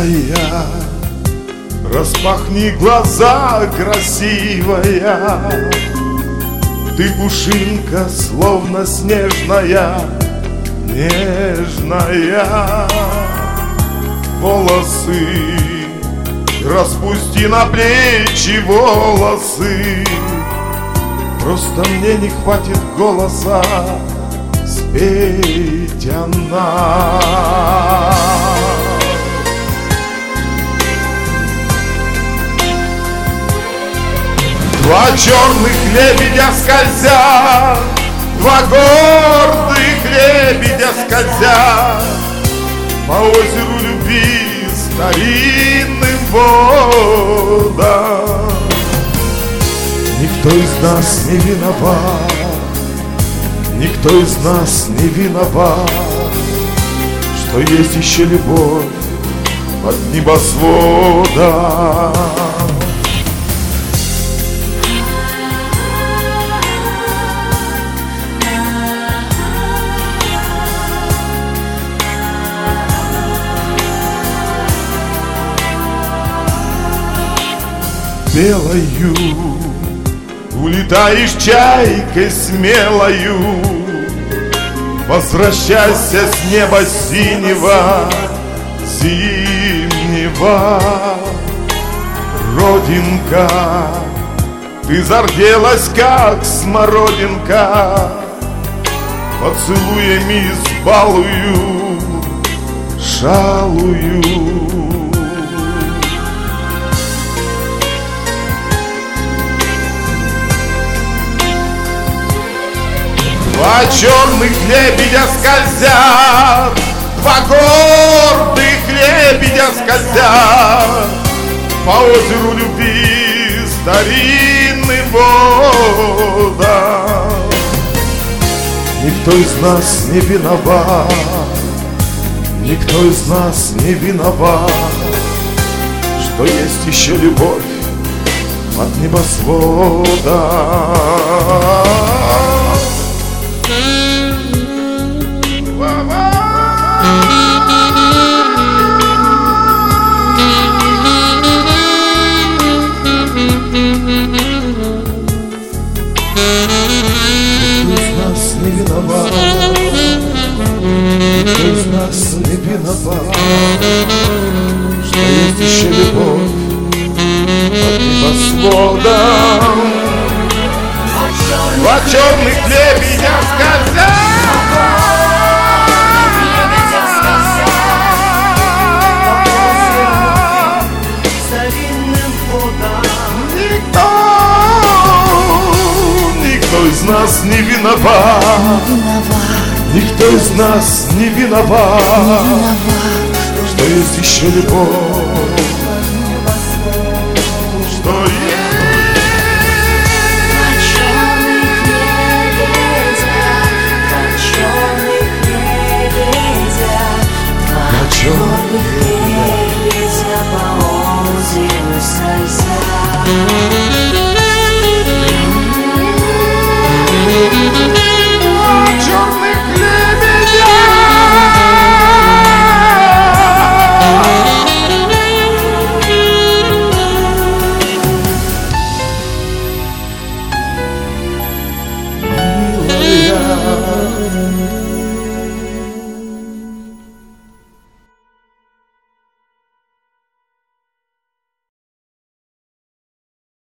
Милая, распахни глаза, красивая. Ты пушинка, словно снежная, нежная. Волосы распусти на плечи волосы. Просто мне не хватит голоса спеть она Два черных лебедя скользят Два гордых лебедя скользят. По озеру любви старинным водам. Никто из нас не виноват Никто из нас не виноват Что есть еще любовь под небосводом белою Улетаешь чайкой смелою. Возвращайся с неба синего Зимнего. Родинка Ты зарделась, как смородинка. Поцелуями сбалую Шалую Два черных лебедя скользят Два гордых лебедя скользят. По озеру любви старинным водам Никто из нас не виноват Никто из нас не виноват Что есть еще любовь от небосвода небосводом Два черных лебедя Нас не виноват. Никто из нас не виноват, не виноват Что есть еще любовь Что есть